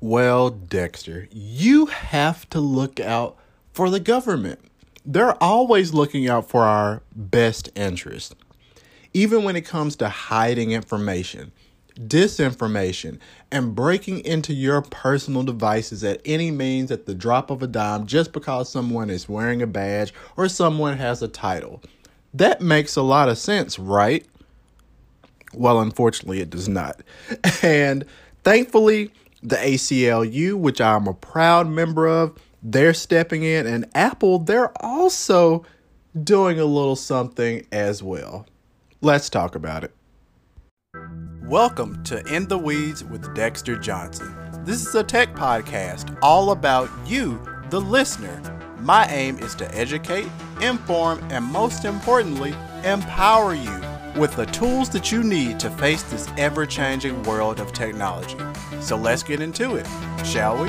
Well, Dexter, you have to look out for the government. They're always looking out for our best interest. Even when it comes to hiding information, disinformation, and breaking into your personal devices at any means at the drop of a dime just because someone is wearing a badge or someone has a title. That makes a lot of sense, right? Well, unfortunately, it does not. And thankfully, the ACLU, which I'm a proud member of, they're stepping in, and Apple, they're also doing a little something as well. Let's talk about it. Welcome to In the Weeds with Dexter Johnson. This is a tech podcast all about you, the listener. My aim is to educate, inform, and most importantly, empower you with the tools that you need to face this ever changing world of technology. So let's get into it, shall we?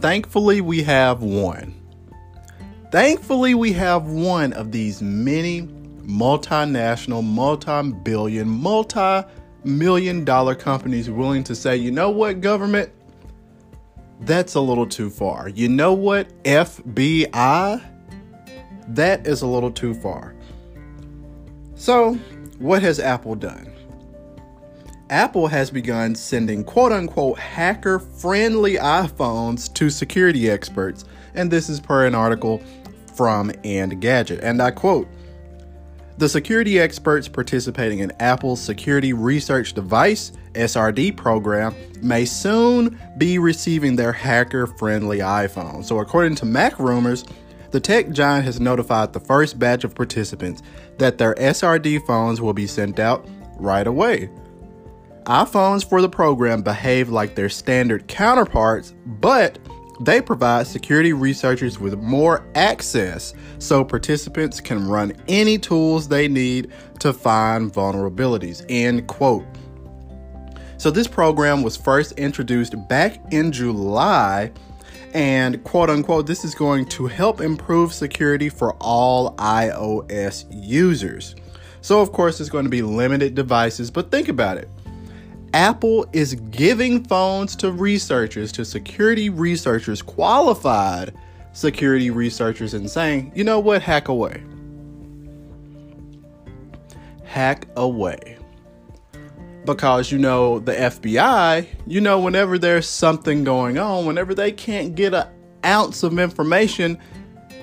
Thankfully, we have one. Thankfully, we have one of these many multinational, multi billion, multi million dollar companies willing to say, you know what, government? That's a little too far. You know what, FBI? That is a little too far. So, what has Apple done? Apple has begun sending quote unquote hacker friendly iPhones to security experts, and this is per an article from Engadget. And I quote The security experts participating in Apple's Security Research Device SRD program may soon be receiving their hacker friendly iPhone. So, according to MacRumors, the tech giant has notified the first batch of participants that their SRD phones will be sent out right away iPhones for the program behave like their standard counterparts, but they provide security researchers with more access so participants can run any tools they need to find vulnerabilities. End quote. So, this program was first introduced back in July, and quote unquote, this is going to help improve security for all iOS users. So, of course, it's going to be limited devices, but think about it. Apple is giving phones to researchers, to security researchers, qualified security researchers, and saying, you know what, hack away. Hack away. Because, you know, the FBI, you know, whenever there's something going on, whenever they can't get an ounce of information,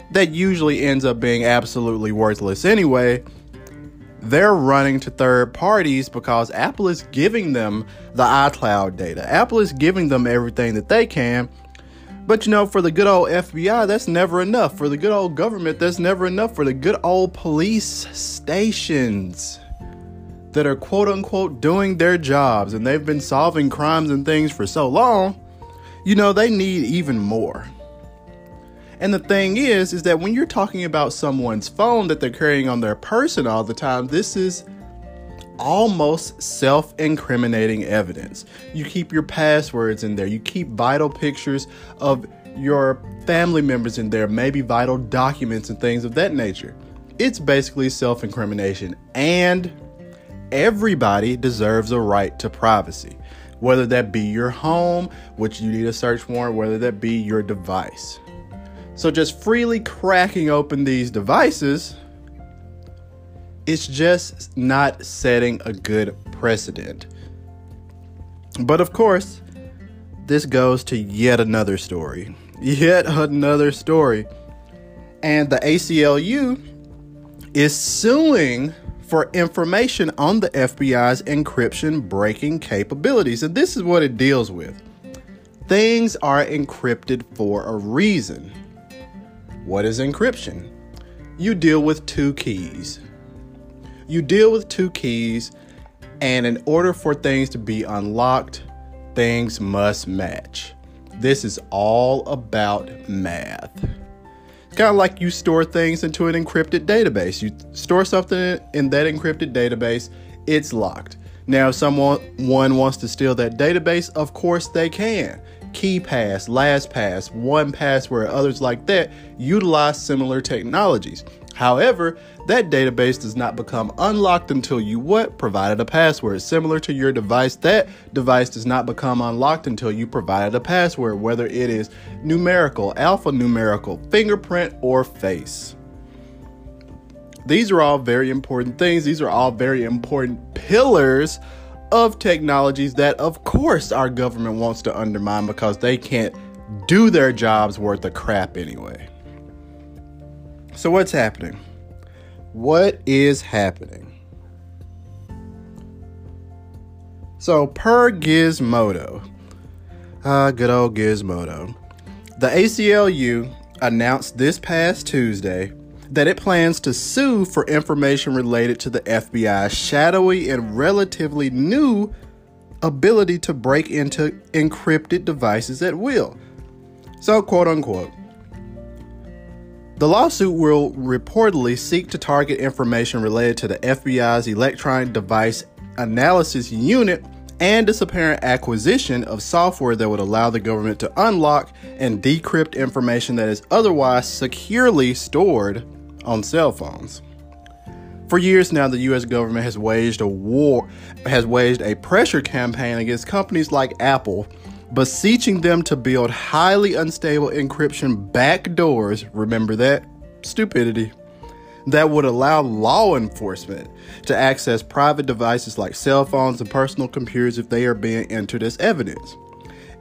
that usually ends up being absolutely worthless anyway they're running to third parties because Apple is giving them the iCloud data. Apple is giving them everything that they can. But you know, for the good old FBI, that's never enough. For the good old government, that's never enough. For the good old police stations that are quote unquote doing their jobs and they've been solving crimes and things for so long, you know, they need even more. And the thing is, is that when you're talking about someone's phone that they're carrying on their person all the time, this is almost self incriminating evidence. You keep your passwords in there, you keep vital pictures of your family members in there, maybe vital documents and things of that nature. It's basically self incrimination, and everybody deserves a right to privacy. Whether that be your home, which you need a search warrant, whether that be your device. So just freely cracking open these devices, it's just not setting a good precedent. But of course, this goes to yet another story. Yet another story. And the ACLU is suing for information on the FBI's encryption breaking capabilities. And this is what it deals with things are encrypted for a reason. What is encryption? You deal with two keys. You deal with two keys, and in order for things to be unlocked, things must match. This is all about math. It's kind of like you store things into an encrypted database. You store something in that encrypted database, it's locked. Now, if someone wants to steal that database, of course they can. KeePass, LastPass, 1Password, others like that utilize similar technologies. However, that database does not become unlocked until you what? Provided a password. Similar to your device, that device does not become unlocked until you provided a password, whether it is numerical, alphanumerical, fingerprint, or face. These are all very important things. These are all very important pillars of technologies that, of course, our government wants to undermine because they can't do their jobs worth a crap anyway. So, what's happening? What is happening? So, per Gizmodo, uh, good old Gizmodo, the ACLU announced this past Tuesday that it plans to sue for information related to the FBI's shadowy and relatively new ability to break into encrypted devices at will. So, quote unquote, the lawsuit will reportedly seek to target information related to the FBI's Electronic Device Analysis Unit and its apparent acquisition of software that would allow the government to unlock and decrypt information that is otherwise securely stored on cell phones. For years now, the US government has waged a war, has waged a pressure campaign against companies like Apple beseeching them to build highly unstable encryption backdoors. Remember that? Stupidity. That would allow law enforcement to access private devices like cell phones and personal computers if they are being entered as evidence.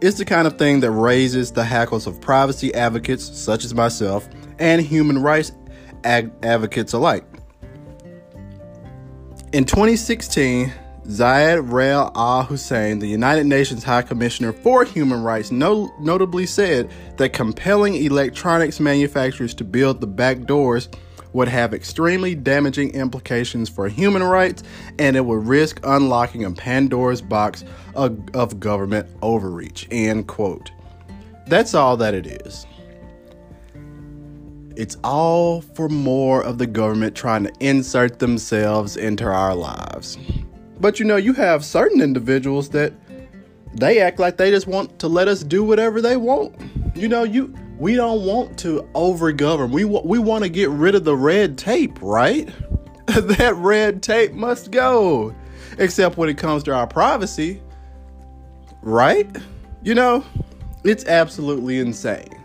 It's the kind of thing that raises the hackles of privacy advocates, such as myself, and human rights ag- advocates alike. In 2016, Zeid Ra'ad Al Hussein, the United Nations High Commissioner for Human Rights, no- notably said that compelling electronics manufacturers to build the back doors would have extremely damaging implications for human rights and it would risk unlocking a Pandora's box of, of government overreach. End quote. That's all that it is. It's all for more of the government trying to insert themselves into our lives. But you know, you have certain individuals that they act like they just want to let us do whatever they want. You know, you we don't want to overgovern. We we want to get rid of the red tape, right? that red tape must go. Except when it comes to our privacy, right? You know, it's absolutely insane.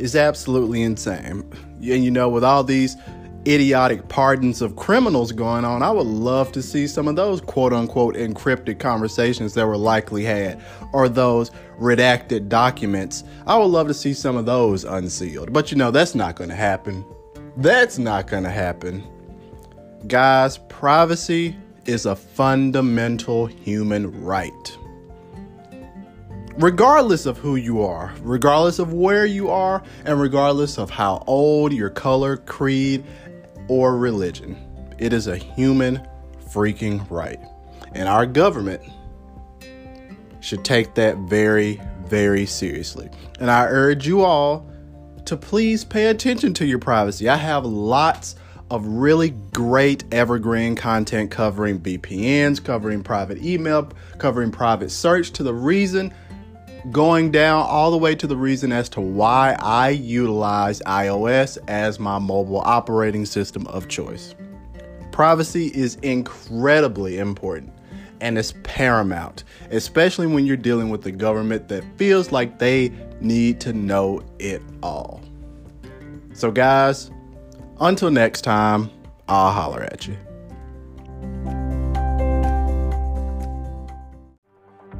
It's absolutely insane. And you know, with all these idiotic pardons of criminals going on, I would love to see some of those quote unquote encrypted conversations that were likely had or those redacted documents. I would love to see some of those unsealed. But you know, that's not going to happen. That's not going to happen. Guys, privacy is a fundamental human right. Regardless of who you are, regardless of where you are, and regardless of how old, your color, creed, or religion. It is a human freaking right. And our government should take that very, very seriously. And I urge you all to please pay attention to your privacy. I have lots of really great evergreen content covering VPNs, covering private email, covering private search to the reason going down all the way to the reason as to why I utilize iOS as my mobile operating system of choice. Privacy is incredibly important and it's paramount, especially when you're dealing with the government that feels like they need to know it all. So, guys, until next time, I'll holler at you.